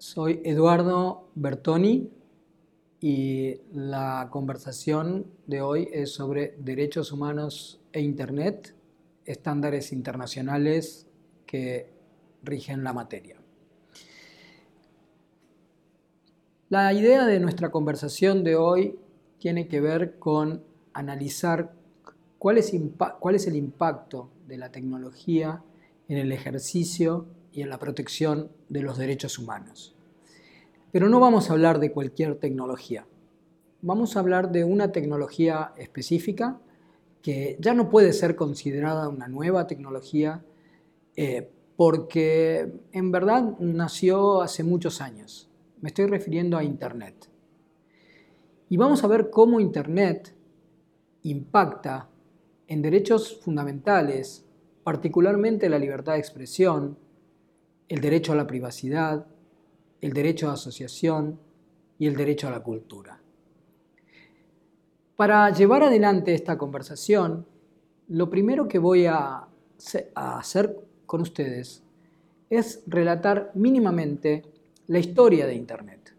Soy Eduardo Bertoni y la conversación de hoy es sobre derechos humanos e Internet, estándares internacionales que rigen la materia. La idea de nuestra conversación de hoy tiene que ver con analizar cuál es, el impacto de la tecnología en el ejercicio y en la protección de los derechos humanos. Pero no vamos a hablar de cualquier tecnología. Vamos a hablar de una tecnología específica que ya no puede ser considerada una nueva tecnología eh, porque en verdad nació hace muchos años. Me estoy refiriendo a Internet. Y vamos a ver cómo Internet impacta en derechos fundamentales, particularmente la libertad de expresión, el derecho a la privacidad, el derecho a asociación y el derecho a la cultura. Para llevar adelante esta conversación, lo primero que voy a hacer con ustedes es relatar mínimamente la historia de Internet.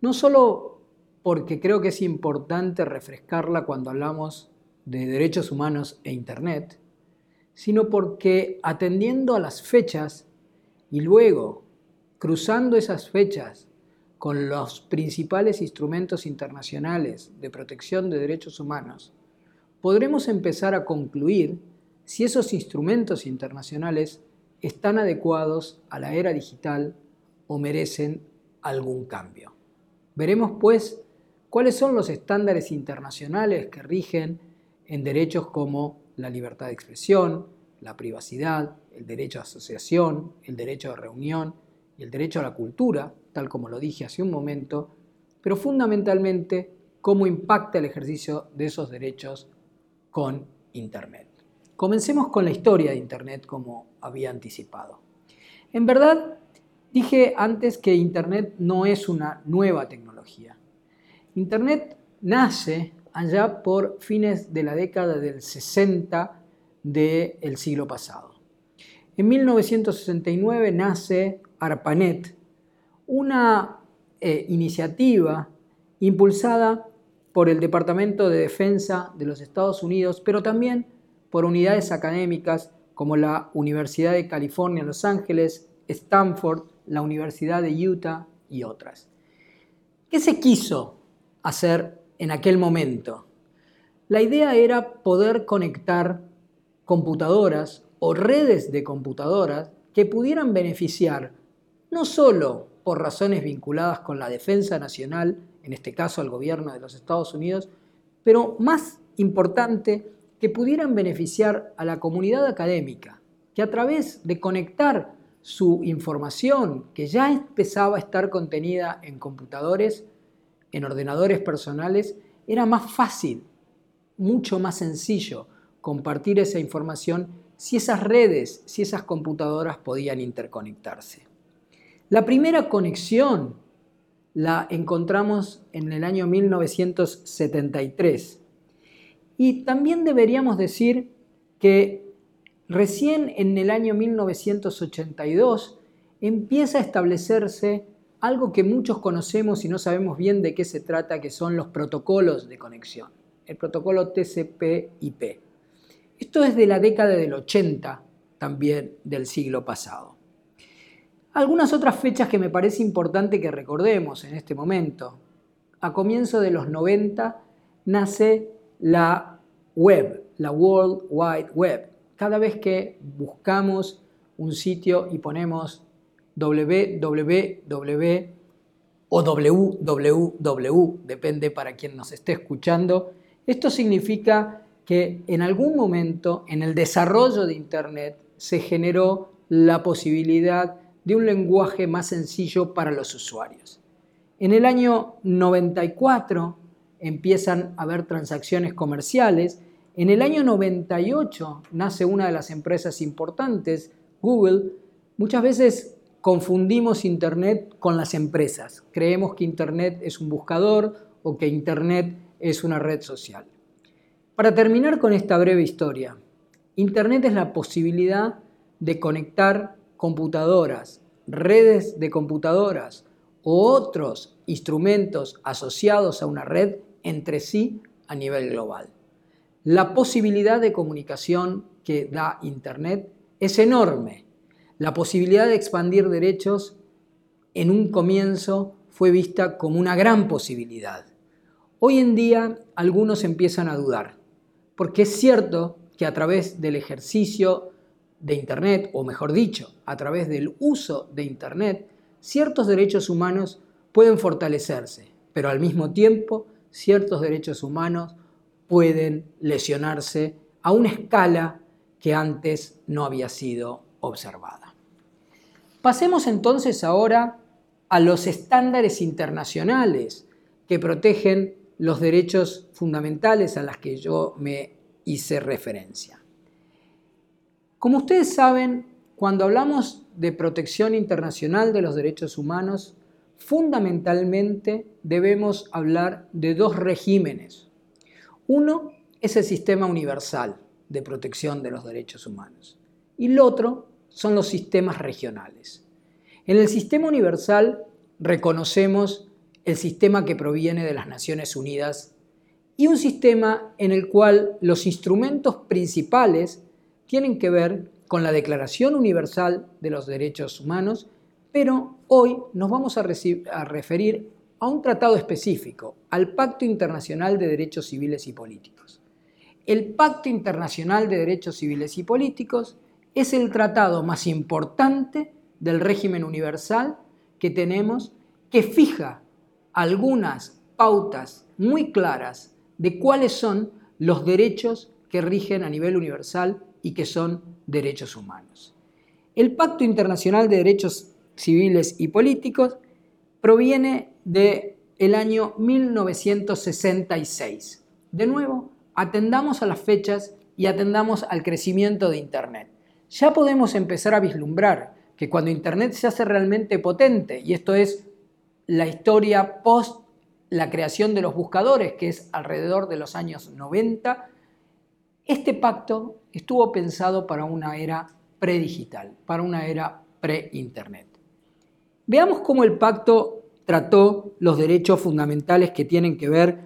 No solo porque creo que es importante refrescarla cuando hablamos de derechos humanos e Internet, sino porque atendiendo a las fechas y luego, cruzando esas fechas con los principales instrumentos internacionales de protección de derechos humanos, podremos empezar a concluir si esos instrumentos internacionales están adecuados a la era digital o merecen algún cambio. Veremos, pues, cuáles son los estándares internacionales que rigen en derechos como la libertad de expresión, la privacidad, el derecho a asociación, el derecho a reunión y el derecho a la cultura, tal como lo dije hace un momento, pero fundamentalmente cómo impacta el ejercicio de esos derechos con Internet. Comencemos con la historia de Internet como había anticipado. En verdad, dije antes que Internet no es una nueva tecnología. Internet nace allá por fines de la década del 60 del siglo pasado. En 1969 nace ARPANET, una eh, iniciativa impulsada por el Departamento de Defensa de los Estados Unidos, pero también por unidades académicas como la Universidad de California Los Ángeles, Stanford, la Universidad de Utah y otras. ¿Qué se quiso hacer en aquel momento? La idea era poder conectar computadoras o redes de computadoras que pudieran beneficiar no solo por razones vinculadas con la defensa nacional, en este caso al gobierno de los Estados Unidos, pero más importante, que pudieran beneficiar a la comunidad académica, que a través de conectar su información, que ya empezaba a estar contenida en computadores, en ordenadores personales, era más fácil, mucho más sencillo compartir esa información si esas redes, si esas computadoras podían interconectarse. La primera conexión la encontramos en el año 1973. Y también deberíamos decir que recién en el año 1982 empieza a establecerse algo que muchos conocemos y no sabemos bien de qué se trata, que son los protocolos de conexión, el protocolo TCP/IP. Esto es de la década del 80 también del siglo pasado. Algunas otras fechas que me parece importante que recordemos en este momento. A comienzo de los 90 nace la web, la World Wide Web. Cada vez que buscamos un sitio y ponemos www o www, depende para quien nos esté escuchando, esto significa que en algún momento en el desarrollo de Internet se generó la posibilidad de un lenguaje más sencillo para los usuarios. En el año 94 empiezan a haber transacciones comerciales. En el año 98 nace una de las empresas importantes, Google. Muchas veces confundimos Internet con las empresas. Creemos que Internet es un buscador o que Internet es una red social. Para terminar con esta breve historia, Internet es la posibilidad de conectar computadoras, redes de computadoras u otros instrumentos asociados a una red entre sí a nivel global. La posibilidad de comunicación que da Internet es enorme. La posibilidad de expandir derechos en un comienzo fue vista como una gran posibilidad. Hoy en día algunos empiezan a dudar, porque es cierto que a través del ejercicio de Internet, o mejor dicho, a través del uso de Internet, ciertos derechos humanos pueden fortalecerse, pero al mismo tiempo ciertos derechos humanos pueden lesionarse a una escala que antes no había sido observada. Pasemos entonces ahora a los estándares internacionales que protegen los derechos fundamentales a los que yo me hice referencia. Como ustedes saben, cuando hablamos de protección internacional de los derechos humanos, fundamentalmente debemos hablar de dos regímenes. Uno es el sistema universal de protección de los derechos humanos y el otro son los sistemas regionales. En el sistema universal reconocemos el sistema que proviene de las Naciones Unidas y un sistema en el cual los instrumentos principales tienen que ver con la Declaración Universal de los Derechos Humanos, pero hoy nos vamos a, referir a un tratado específico, al Pacto Internacional de Derechos Civiles y Políticos. El Pacto Internacional de Derechos Civiles y Políticos es el tratado más importante del régimen universal que tenemos, que fija algunas pautas muy claras de cuáles son los derechos que rigen a nivel universal y que son derechos humanos. El Pacto Internacional de Derechos Civiles y Políticos proviene del el año 1966. De nuevo, atendamos a las fechas y atendamos al crecimiento de Internet. Ya podemos empezar a vislumbrar que cuando Internet se hace realmente potente, y esto es la historia post la creación de los buscadores, que es alrededor de los años 90, este pacto estuvo pensado para una era predigital, para una era pre-Internet. Veamos cómo el pacto trató los derechos fundamentales que tienen que ver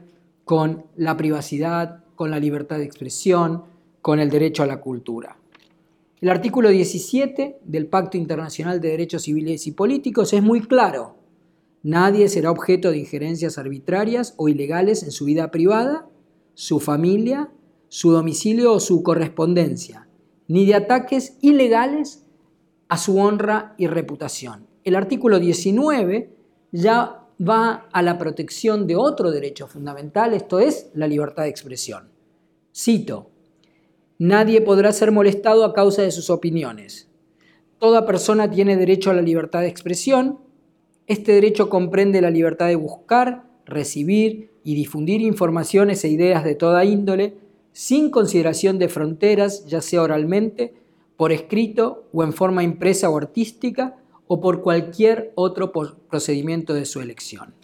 con la privacidad, con la libertad de expresión, con el derecho a la cultura. El artículo 17 del Pacto Internacional de Derechos Civiles y Políticos es muy claro. Nadie será objeto de injerencias arbitrarias o ilegales en su vida privada, su familia, su domicilio o su correspondencia, ni de ataques ilegales a su honra y reputación. El artículo 19 ya va a la protección de otro derecho fundamental, esto es la libertad de expresión. Cito, nadie podrá ser molestado a causa de sus opiniones. Toda persona tiene derecho a la libertad de expresión. Este derecho comprende la libertad de buscar, recibir y difundir informaciones e ideas de toda índole, sin consideración de fronteras, ya sea oralmente, por escrito o en forma impresa o artística, o por cualquier otro procedimiento de su elección.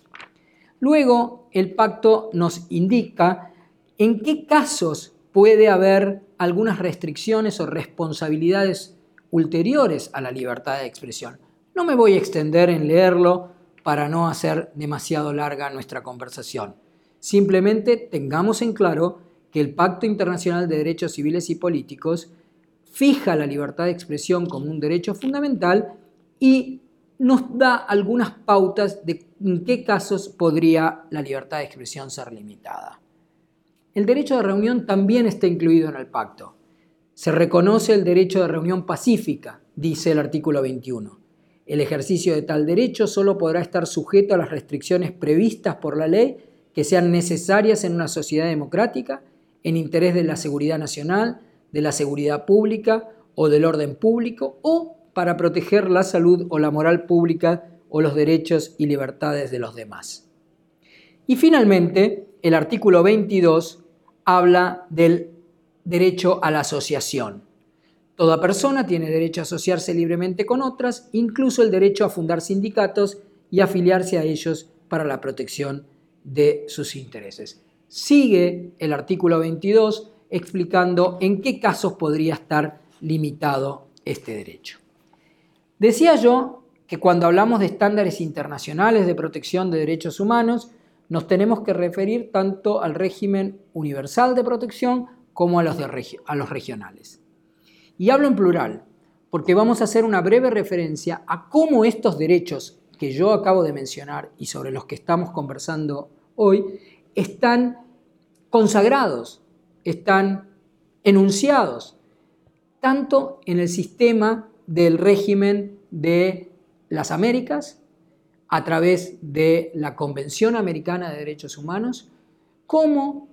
Luego, el pacto nos indica en qué casos puede haber algunas restricciones o responsabilidades ulteriores a la libertad de expresión. No me voy a extender en leerlo para no hacer demasiado larga nuestra conversación. Simplemente tengamos en claro que el Pacto Internacional de Derechos Civiles y Políticos fija la libertad de expresión como un derecho fundamental y nos da algunas pautas de en qué casos podría la libertad de expresión ser limitada. El derecho de reunión también está incluido en el pacto. Se reconoce el derecho de reunión pacífica, dice el artículo 21. El ejercicio de tal derecho solo podrá estar sujeto a las restricciones previstas por la ley que sean necesarias en una sociedad democrática en interés de la seguridad nacional, de la seguridad pública o del orden público o para proteger la salud o la moral pública o los derechos y libertades de los demás. Y finalmente, el artículo 22 habla del derecho a la asociación. Toda persona tiene derecho a asociarse libremente con otras, incluso el derecho a fundar sindicatos y afiliarse a ellos para la protección de sus intereses sigue el artículo 22 explicando en qué casos podría estar limitado este derecho. Decía yo que cuando hablamos de estándares internacionales de protección de derechos humanos, nos tenemos que referir tanto al régimen universal de protección como a los, a los regionales. Y hablo en plural, porque vamos a hacer una breve referencia a cómo estos derechos que yo acabo de mencionar y sobre los que estamos conversando hoy están consagrados, están enunciados, tanto en el sistema del régimen de las Américas, a través de la Convención Americana de Derechos Humanos, como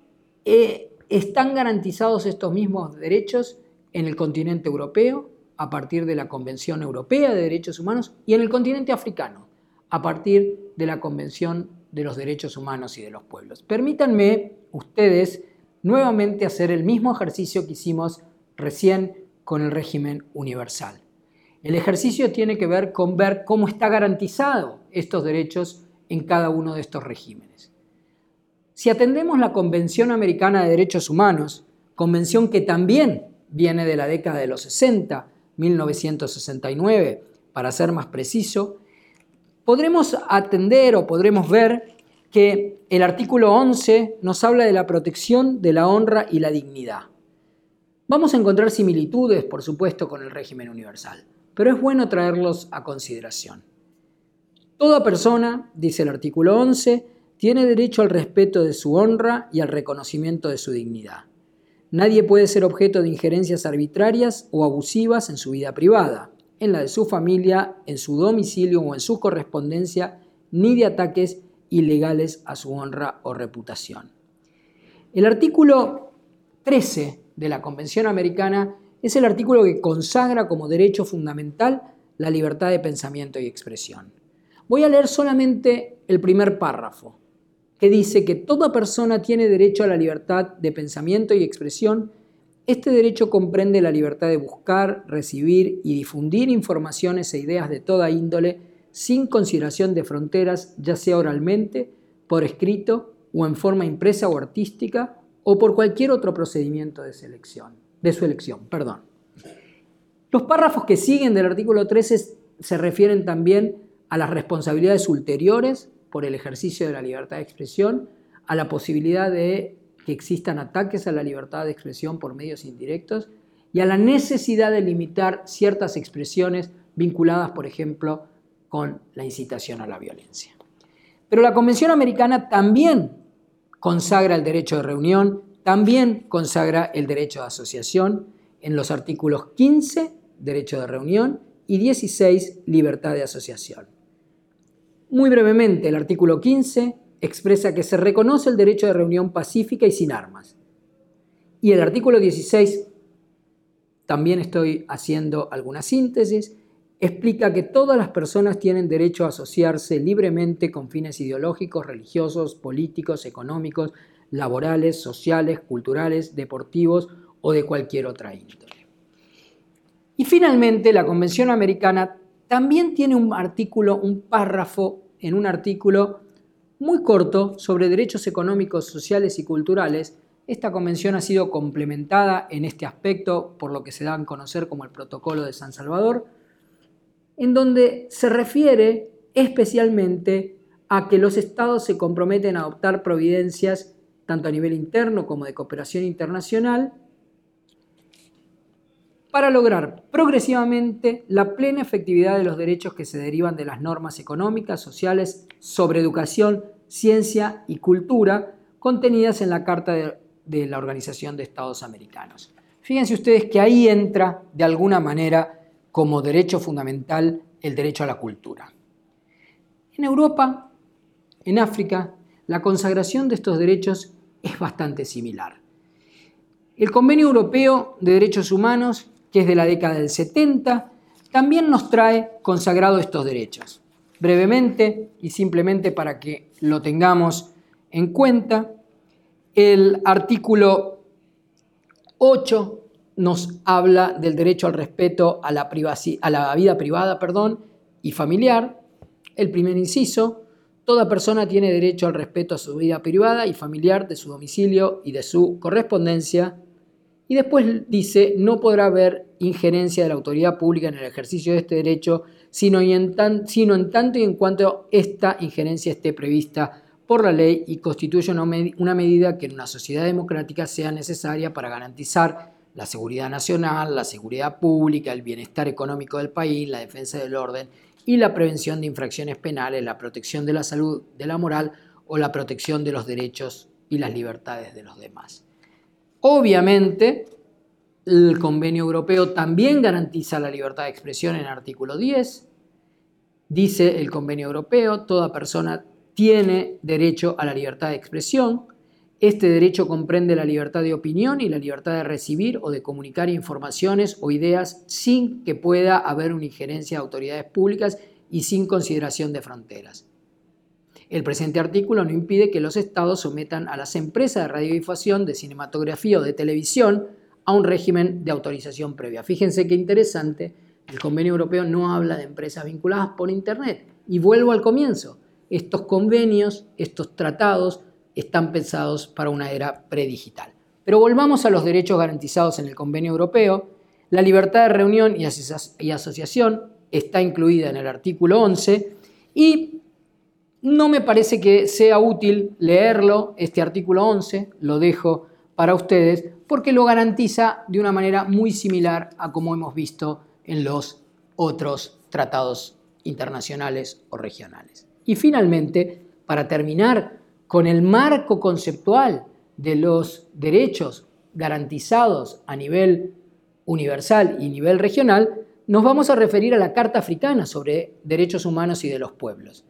eh, están garantizados estos mismos derechos en el continente europeo, a partir de la Convención Europea de Derechos Humanos, y en el continente africano, a partir de la Convención de los Derechos Humanos y de los Pueblos. Permítanme ustedes nuevamente hacer el mismo ejercicio que hicimos recién con el régimen universal. El ejercicio tiene que ver con ver cómo está garantizado estos derechos en cada uno de estos regímenes. Si atendemos la Convención Americana de Derechos Humanos, convención que también viene de la década de los 60, 1969, para ser más preciso, podremos atender o podremos ver que el artículo 11 nos habla de la protección de la honra y la dignidad. Vamos a encontrar similitudes, por supuesto, con el régimen universal, pero es bueno traerlos a consideración. Toda persona, dice el artículo 11, tiene derecho al respeto de su honra y al reconocimiento de su dignidad. Nadie puede ser objeto de injerencias arbitrarias o abusivas en su vida privada, en la de su familia, en su domicilio o en su correspondencia, ni de ataques ilegales a su honra o reputación. El artículo 13 de la Convención Americana es el artículo que consagra como derecho fundamental la libertad de pensamiento y expresión. Voy a leer solamente el primer párrafo, que dice que toda persona tiene derecho a la libertad de pensamiento y expresión. Este derecho comprende la libertad de buscar, recibir y difundir informaciones e ideas de toda índole sin consideración de fronteras, ya sea oralmente, por escrito o en forma impresa o artística, o por cualquier otro procedimiento de selección, de su elección, perdón. Los párrafos que siguen del artículo 13 se refieren también a las responsabilidades ulteriores por el ejercicio de la libertad de expresión, a la posibilidad de que existan ataques a la libertad de expresión por medios indirectos y a la necesidad de limitar ciertas expresiones vinculadas, por ejemplo, con la incitación a la violencia. Pero la Convención Americana también consagra el derecho de reunión, también consagra el derecho de asociación en los artículos 15, derecho de reunión, y 16, libertad de asociación. Muy brevemente, el artículo 15 expresa que se reconoce el derecho de reunión pacífica y sin armas. Y el artículo 16, también estoy haciendo alguna síntesis, explica que todas las personas tienen derecho a asociarse libremente con fines ideológicos, religiosos, políticos, económicos, laborales, sociales, culturales, deportivos o de cualquier otra índole. Y finalmente, la Convención Americana también tiene un artículo, un párrafo en un artículo muy corto sobre derechos económicos, sociales y culturales. Esta convención ha sido complementada en este aspecto por lo que se da a conocer como el Protocolo de San Salvador, en donde se refiere especialmente a que los estados se comprometen a adoptar providencias tanto a nivel interno como de cooperación internacional para lograr progresivamente la plena efectividad de los derechos que se derivan de las normas económicas, sociales, sobre educación, ciencia y cultura contenidas en la Carta de, la Organización de Estados Americanos. Fíjense ustedes que ahí entra de alguna manera como derecho fundamental el derecho a la cultura. En Europa, en África, la consagración de estos derechos es bastante similar. El Convenio Europeo de Derechos Humanos que es de la década del 70, también nos trae consagrado estos derechos. Brevemente y simplemente para que lo tengamos en cuenta, el artículo 8 nos habla del derecho al respeto a la, a la vida privada perdón, y familiar. El primer inciso, toda persona tiene derecho al respeto a su vida privada y familiar de su domicilio y de su correspondencia y después dice, no podrá haber injerencia de la autoridad pública en el ejercicio de este derecho, sino, en, tanto y en cuanto esta injerencia esté prevista por la ley y constituye una medida que en una sociedad democrática sea necesaria para garantizar la seguridad nacional, la seguridad pública, el bienestar económico del país, la defensa del orden y la prevención de infracciones penales, la protección de la salud, de la moral o la protección de los derechos y las libertades de los demás. Obviamente, el convenio europeo también garantiza la libertad de expresión en artículo 10. Dice el convenio europeo, toda persona tiene derecho a la libertad de expresión. Este derecho comprende la libertad de opinión y la libertad de recibir o de comunicar informaciones o ideas sin que pueda haber una injerencia de autoridades públicas y sin consideración de fronteras. El presente artículo no impide que los estados sometan a las empresas de radiodifusión, de cinematografía o de televisión a un régimen de autorización previa. Fíjense qué interesante, el convenio europeo no habla de empresas vinculadas por Internet. Y vuelvo al comienzo, estos convenios, estos tratados, están pensados para una era predigital. Pero volvamos a los derechos garantizados en el convenio europeo. La libertad de reunión y asociación está incluida en el artículo 11 y no me parece que sea útil leerlo, este artículo 11, lo dejo para ustedes, porque lo garantiza de una manera muy similar a como hemos visto en los otros tratados internacionales o regionales. Y finalmente, para terminar con el marco conceptual de los derechos garantizados a nivel universal y nivel regional, nos vamos a referir a la Carta Africana sobre Derechos Humanos y de los Pueblos.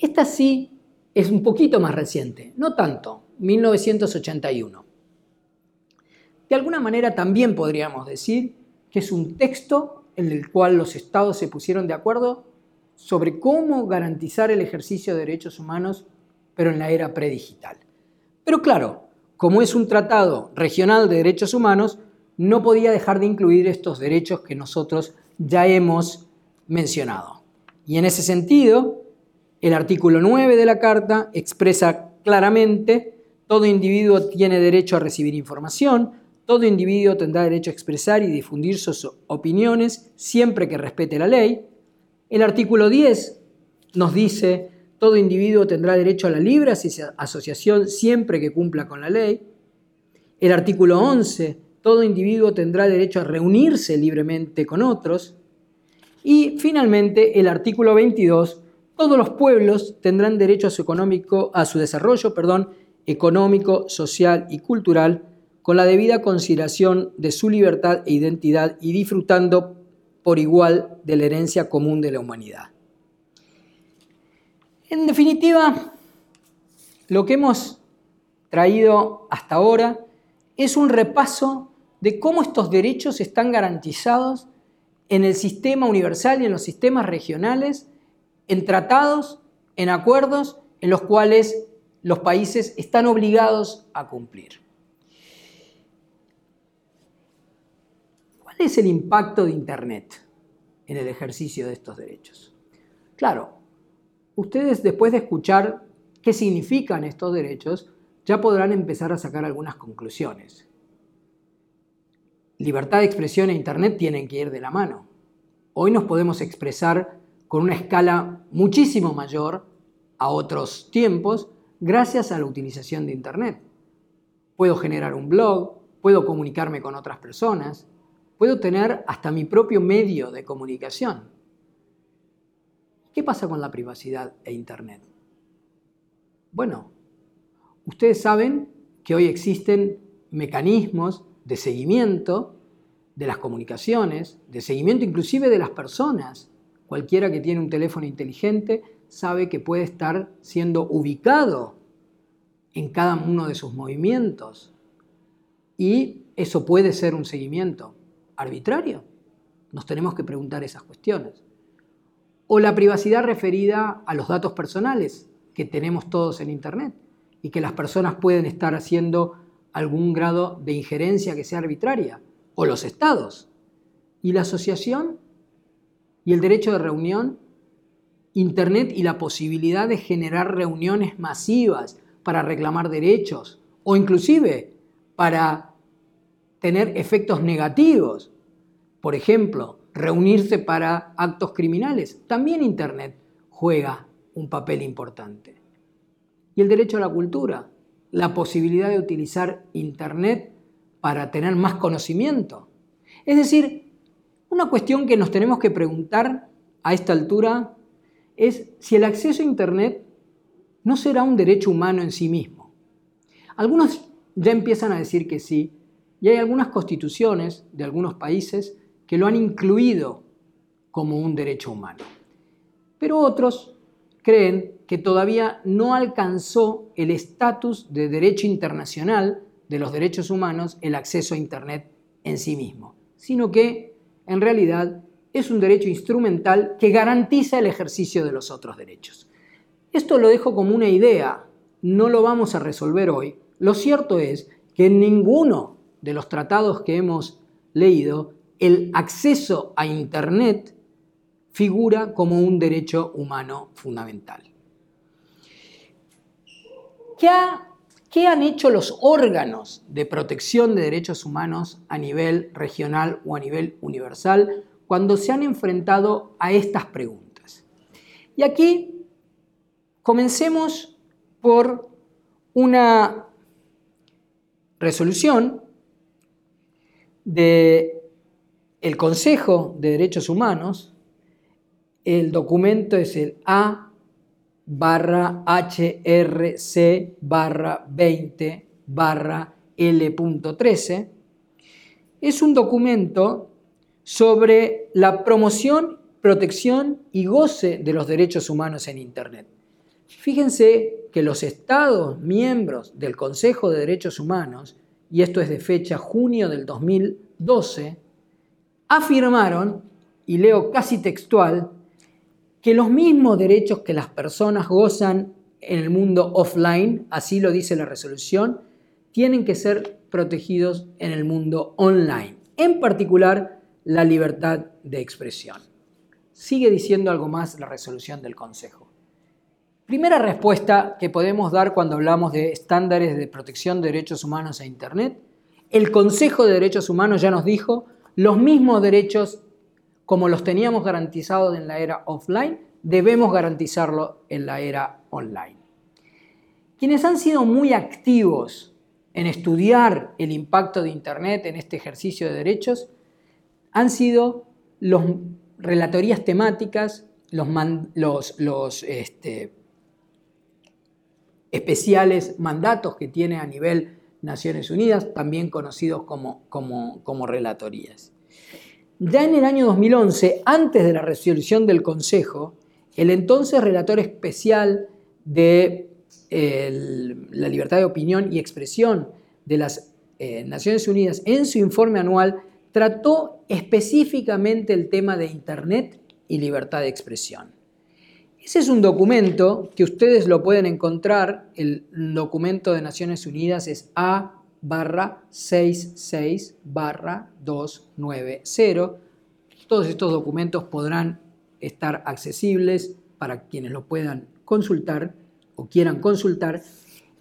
Esta sí es un poquito más reciente, no tanto, 1981. De alguna manera también podríamos decir que es un texto en el cual los estados se pusieron de acuerdo sobre cómo garantizar el ejercicio de derechos humanos pero en la era predigital. Pero claro, como es un tratado regional de derechos humanos, no podía dejar de incluir estos derechos que nosotros ya hemos mencionado. Y en ese sentido, el artículo 9 de la Carta expresa claramente, todo individuo tiene derecho a recibir información, todo individuo tendrá derecho a expresar y difundir sus opiniones siempre que respete la ley. El artículo 10 nos dice todo individuo tendrá derecho a la libre asociación siempre que cumpla con la ley. El artículo 11, todo individuo tendrá derecho a reunirse libremente con otros. Y finalmente el artículo 22, todos los pueblos tendrán derecho a su, económico, a su desarrollo perdón, económico, social y cultural con la debida consideración de su libertad e identidad y disfrutando por igual de la herencia común de la humanidad. En definitiva, lo que hemos traído hasta ahora es un repaso de cómo estos derechos están garantizados en el sistema universal y en los sistemas regionales, en tratados, en acuerdos en los cuales los países están obligados a cumplir. ¿Cuál es el impacto de Internet en el ejercicio de estos derechos? Claro, ustedes después de escuchar qué significan estos derechos, ya podrán empezar a sacar algunas conclusiones. Libertad de expresión e Internet tienen que ir de la mano. Hoy nos podemos expresar con una escala muchísimo mayor a otros tiempos gracias a la utilización de Internet. Puedo generar un blog, puedo comunicarme con otras personas, puedo tener hasta mi propio medio de comunicación. ¿Qué pasa con la privacidad e Internet? Bueno, ustedes saben que hoy existen mecanismos de seguimiento de las comunicaciones, de seguimiento inclusive de las personas. Cualquiera que tiene un teléfono inteligente sabe que puede estar siendo ubicado en cada uno de sus movimientos. Y eso puede ser un seguimiento arbitrario. Nos tenemos que preguntar esas cuestiones o la privacidad referida a los datos personales que tenemos todos en Internet y que las personas pueden estar haciendo algún grado de injerencia que sea arbitraria, o los estados. Y la asociación y el derecho de reunión, Internet y la posibilidad de generar reuniones masivas para reclamar derechos o inclusive para tener efectos negativos por ejemplo, reunirse para actos criminales, también Internet juega un papel importante. Y el derecho a la cultura, la posibilidad de utilizar Internet para tener más conocimiento. Es decir, una cuestión que nos tenemos que preguntar a esta altura es si el acceso a Internet no será un derecho humano en sí mismo. Algunos ya empiezan a decir que sí, y hay algunas constituciones de algunos países que lo han incluido como un derecho humano. Pero otros creen que todavía no alcanzó el estatus de derecho internacional de los derechos humanos el acceso a Internet en sí mismo, sino que en realidad es un derecho instrumental que garantiza el ejercicio de los otros derechos. Esto lo dejo como una idea, no lo vamos a resolver hoy. Lo cierto es que en ninguno de los tratados que hemos leído el acceso a Internet figura como un derecho humano fundamental. ¿Qué, ¿Qué, han hecho los órganos de protección de derechos humanos a nivel regional o a nivel universal cuando se han enfrentado a estas preguntas? Y aquí comencemos por una resolución del el Consejo de Derechos Humanos el documento es el A barra HRC barra 20 barra L.13. Es un documento sobre la promoción, protección y goce de los derechos humanos en Internet. Fíjense que los estados miembros del Consejo de Derechos Humanos, y esto es de fecha junio del 2012, afirmaron, y leo casi textual, que los mismos derechos que las personas gozan en el mundo offline, así lo dice la resolución, tienen que ser protegidos en el mundo online, en particular la libertad de expresión. Sigue diciendo algo más la resolución del Consejo. Primera respuesta que podemos dar cuando hablamos de estándares de protección de derechos humanos e Internet. El Consejo de Derechos Humanos ya nos dijo los mismos derechos como los teníamos garantizados en la era offline, debemos garantizarlo en la era online. Quienes han sido muy activos en estudiar el impacto de Internet en este ejercicio de derechos han sido las relatorías temáticas, los, este, especiales mandatos que tiene a nivel Naciones Unidas, también conocidos como, como relatorías. Ya en el año 2011, antes de la resolución del Consejo, el entonces relator especial de la libertad de opinión y expresión de las eh, Naciones Unidas en su informe anual trató específicamente el tema de Internet y libertad de expresión. Ese es un documento que ustedes lo pueden encontrar, el documento de Naciones Unidas es A barra 66 barra 290. Todos estos documentos podrán estar accesibles para quienes lo puedan consultar o quieran consultar.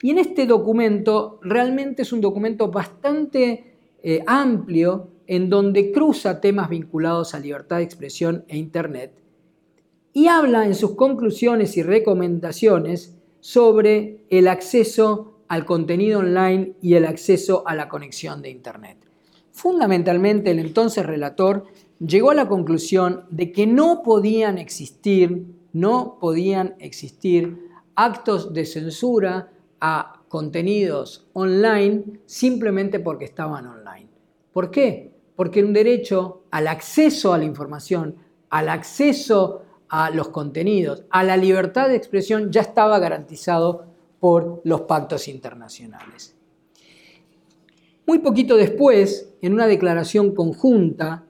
Y en este documento realmente es un documento bastante eh, amplio en donde cruza temas vinculados a libertad de expresión e Internet y habla en sus conclusiones y recomendaciones sobre el acceso al contenido online y el acceso a la conexión de Internet. Fundamentalmente, el entonces relator llegó a la conclusión de que no podían existir, no podían existir actos de censura a contenidos online simplemente porque estaban online. ¿Por qué? Porque un derecho al acceso a la información, al acceso a los contenidos, a la libertad de expresión ya estaba garantizado por los pactos internacionales. Muy poquito después, en una declaración conjunta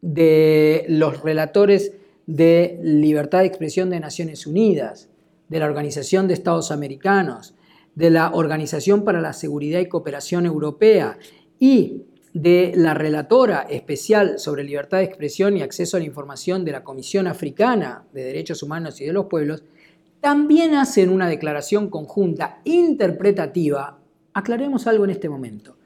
de los relatores de libertad de expresión de Naciones Unidas, de la Organización de Estados Americanos, de la Organización para la Seguridad y Cooperación Europea y de la relatora especial sobre libertad de expresión y acceso a la información de la Comisión Africana de Derechos Humanos y de los Pueblos, también hacen una declaración conjunta interpretativa. Aclaremos algo en este momento.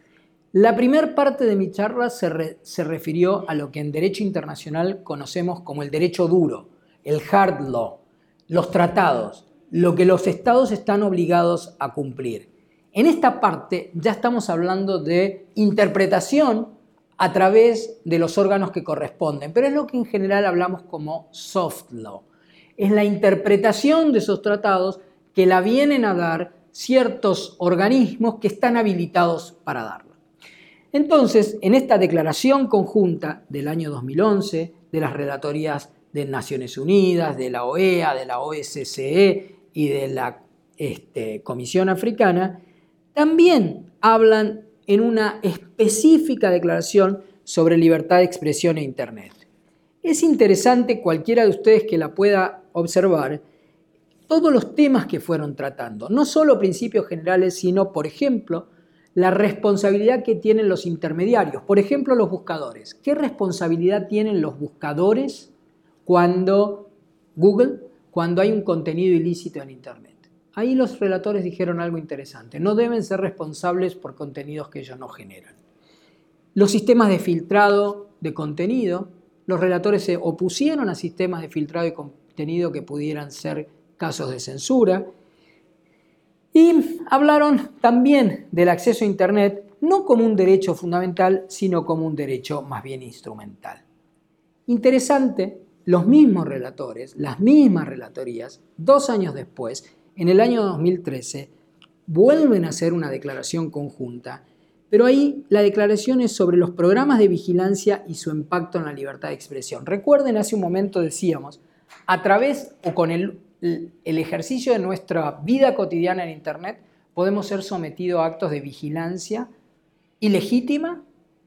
La primera parte de mi charla se, refirió a lo que en derecho internacional conocemos como el derecho duro, el hard law, los tratados, lo que los estados están obligados a cumplir. En esta parte ya estamos hablando de interpretación a través de los órganos que corresponden, pero es lo que en general hablamos como soft law. Es la interpretación de esos tratados que la vienen a dar ciertos organismos que están habilitados para darlo. Entonces, en esta declaración conjunta del año 2011 de las relatorías de Naciones Unidas, de la OEA, de la OSCE y de la este, Comisión Africana, también hablan en una específica declaración sobre libertad de expresión e Internet. Es interesante cualquiera de ustedes que la pueda observar todos los temas que fueron tratando, no solo principios generales, sino, por ejemplo, la responsabilidad que tienen los intermediarios, por ejemplo, los buscadores. ¿Qué responsabilidad tienen los buscadores cuando Google, cuando hay un contenido ilícito en Internet? Ahí los relatores dijeron algo interesante, no deben ser responsables por contenidos que ellos no generan. Los sistemas de filtrado de contenido, los relatores se opusieron a sistemas de filtrado de contenido que pudieran ser casos de censura. Y hablaron también del acceso a Internet no como un derecho fundamental, sino como un derecho más bien instrumental. Interesante, los mismos relatores, las mismas relatorías, dos años después, en el año 2013, vuelven a hacer una declaración conjunta, pero ahí la declaración es sobre los programas de vigilancia y su impacto en la libertad de expresión. Recuerden, hace un momento decíamos, a través o con el ejercicio de nuestra vida cotidiana en Internet, podemos ser sometidos a actos de vigilancia ilegítima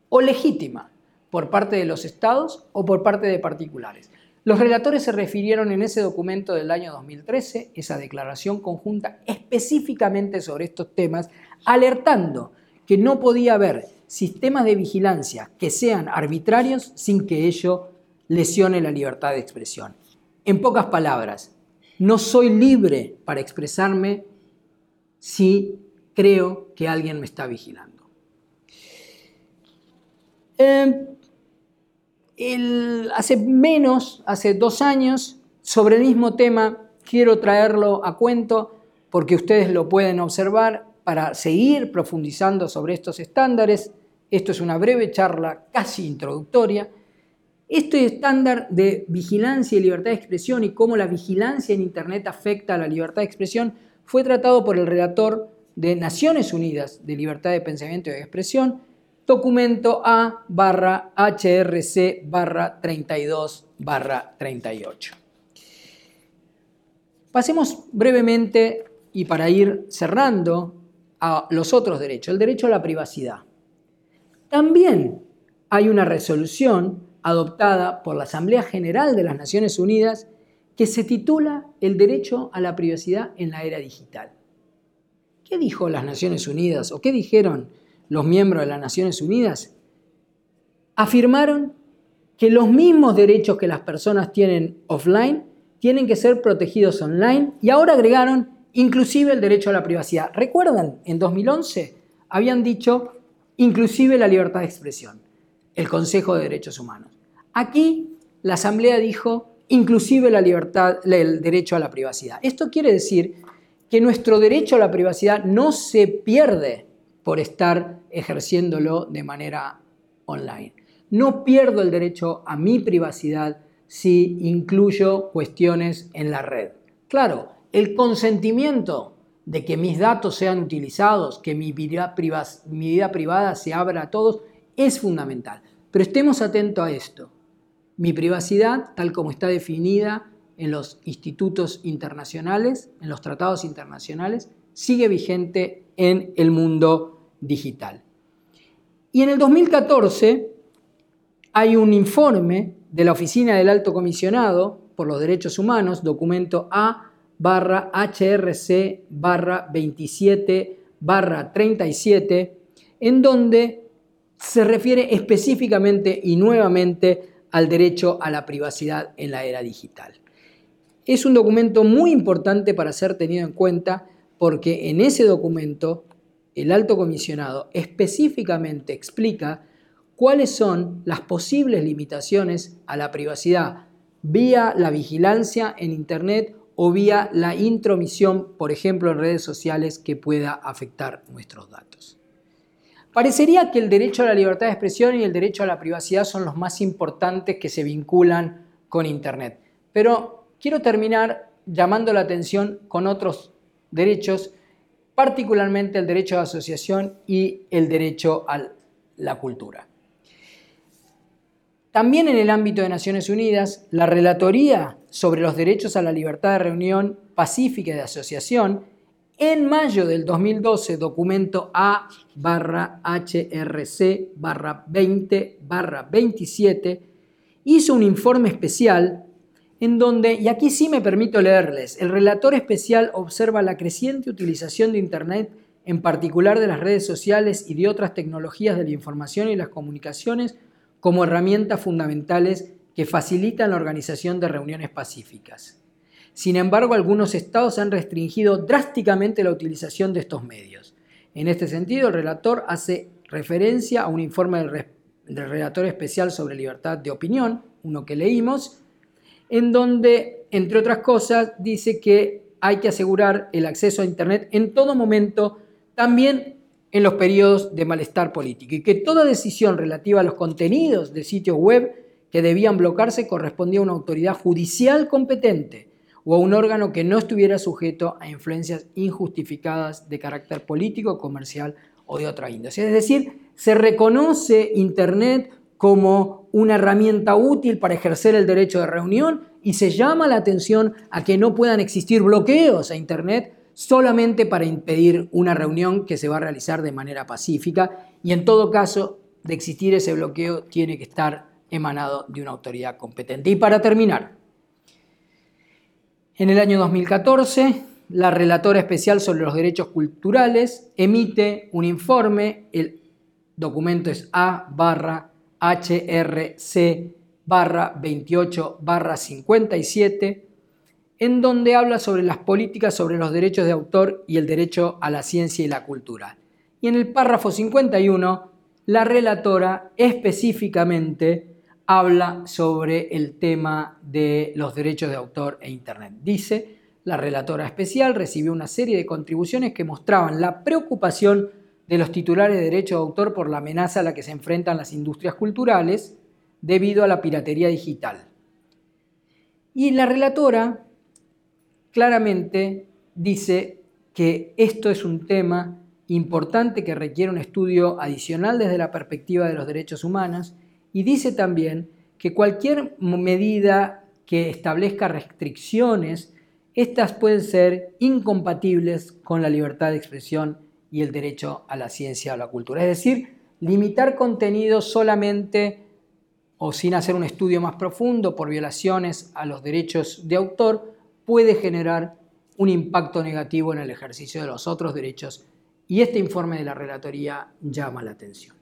o legítima por parte de los estados o por parte de particulares. Los relatores se refirieron en ese documento del año 2013, esa declaración conjunta, específicamente sobre estos temas, alertando que no podía haber sistemas de vigilancia que sean arbitrarios sin que ello lesione la libertad de expresión. En pocas palabras, no soy libre para expresarme si creo que alguien me está vigilando. Em, hace menos, hace dos años, sobre el mismo tema, quiero traerlo a cuento porque ustedes lo pueden observar para seguir profundizando sobre estos estándares. Esto es una breve charla casi introductoria este estándar de vigilancia y libertad de expresión y cómo la vigilancia en Internet afecta a la libertad de expresión fue tratado por el relator de Naciones Unidas de Libertad de Pensamiento y de Expresión, documento A barra HRC barra 32 barra 38. Pasemos brevemente y para ir cerrando a los otros derechos, el derecho a la privacidad. También hay una resolución adoptada por la Asamblea General de las Naciones Unidas que se titula El derecho a la privacidad en la era digital. ¿Qué dijo las Naciones Unidas o qué dijeron los miembros de las Naciones Unidas? Afirmaron que los mismos derechos que las personas tienen offline tienen que ser protegidos online y ahora agregaron inclusive el derecho a la privacidad. ¿Recuerdan? En 2011 habían dicho inclusive la libertad de expresión el Consejo de Derechos Humanos. Aquí la Asamblea dijo inclusive la libertad, el derecho a la privacidad. Esto quiere decir que nuestro derecho a la privacidad no se pierde por estar ejerciéndolo de manera online. No pierdo el derecho a mi privacidad si incluyo cuestiones en la red. Claro, el consentimiento de que mis datos sean utilizados, que mi vida, mi vida privada se abra a todos, es fundamental. Pero estemos atentos a esto. Mi privacidad, tal como está definida en los institutos internacionales, en los tratados internacionales, sigue vigente en el mundo digital. Y en el 2014 hay un informe de la Oficina del Alto Comisionado por los Derechos Humanos, documento A barra HRC barra 27 barra 37, en donde se refiere específicamente y nuevamente al derecho a la privacidad en la era digital. Es un documento muy importante para ser tenido en cuenta porque en ese documento el alto comisionado específicamente explica cuáles son las posibles limitaciones a la privacidad vía la vigilancia en Internet o vía la intromisión, por ejemplo, en redes sociales que pueda afectar nuestros datos. Parecería que el derecho a la libertad de expresión y el derecho a la privacidad son los más importantes que se vinculan con Internet. Pero quiero terminar llamando la atención con otros derechos, particularmente el derecho de asociación y el derecho a la cultura. También en el ámbito de Naciones Unidas, la Relatoría sobre los derechos a la libertad de reunión pacífica y de asociación, en mayo del 2012, documento A HRC 20 27, hizo un informe especial en donde, y aquí sí me permito leerles, el relator especial observa la creciente utilización de Internet, en particular de las redes sociales y de otras tecnologías de la información y las comunicaciones, como herramientas fundamentales que facilitan la organización de reuniones pacíficas. Sin embargo, algunos estados han restringido drásticamente la utilización de estos medios. En este sentido, el relator hace referencia a un informe del, relator especial sobre libertad de opinión, uno que leímos, en donde, entre otras cosas, dice que hay que asegurar el acceso a Internet en todo momento, también en los periodos de malestar político y que toda decisión relativa a los contenidos de sitios web que debían bloquearse correspondía a una autoridad judicial competente o a un órgano que no estuviera sujeto a influencias injustificadas de carácter político, comercial o de otra índole. Es decir, se reconoce Internet como una herramienta útil para ejercer el derecho de reunión y se llama la atención a que no puedan existir bloqueos a Internet solamente para impedir una reunión que se va a realizar de manera pacífica y en todo caso de existir ese bloqueo tiene que estar emanado de una autoridad competente. Y para terminar, en el año 2014, la relatora especial sobre los derechos culturales emite un informe, el documento es A barra HRC barra 28 barra 57, en donde habla sobre las políticas sobre los derechos de autor y el derecho a la ciencia y la cultura. Y en el párrafo 51, la relatora específicamente habla sobre el tema de los derechos de autor e Internet. Dice, la relatora especial recibió una serie de contribuciones que mostraban la preocupación de los titulares de derecho de autor por la amenaza a la que se enfrentan las industrias culturales debido a la piratería digital. Y la relatora claramente dice que esto es un tema importante que requiere un estudio adicional desde la perspectiva de los derechos humanos y dice también que cualquier medida que establezca restricciones, estas pueden ser incompatibles con la libertad de expresión y el derecho a la ciencia o la cultura. Es decir, limitar contenido solamente o sin hacer un estudio más profundo por violaciones a los derechos de autor puede generar un impacto negativo en el ejercicio de los otros derechos y este informe de la Relatoría llama la atención.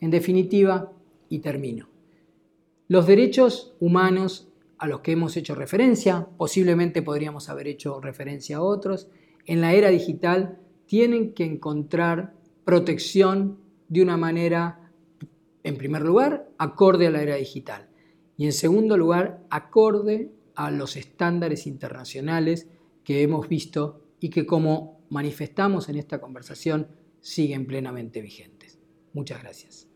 En definitiva, y termino, los derechos humanos a los que hemos hecho referencia, posiblemente podríamos haber hecho referencia a otros, en la era digital tienen que encontrar protección de una manera, en primer lugar, acorde a la era digital y en segundo lugar, acorde a los estándares internacionales que hemos visto y que como manifestamos en esta conversación siguen plenamente vigentes. Muchas gracias.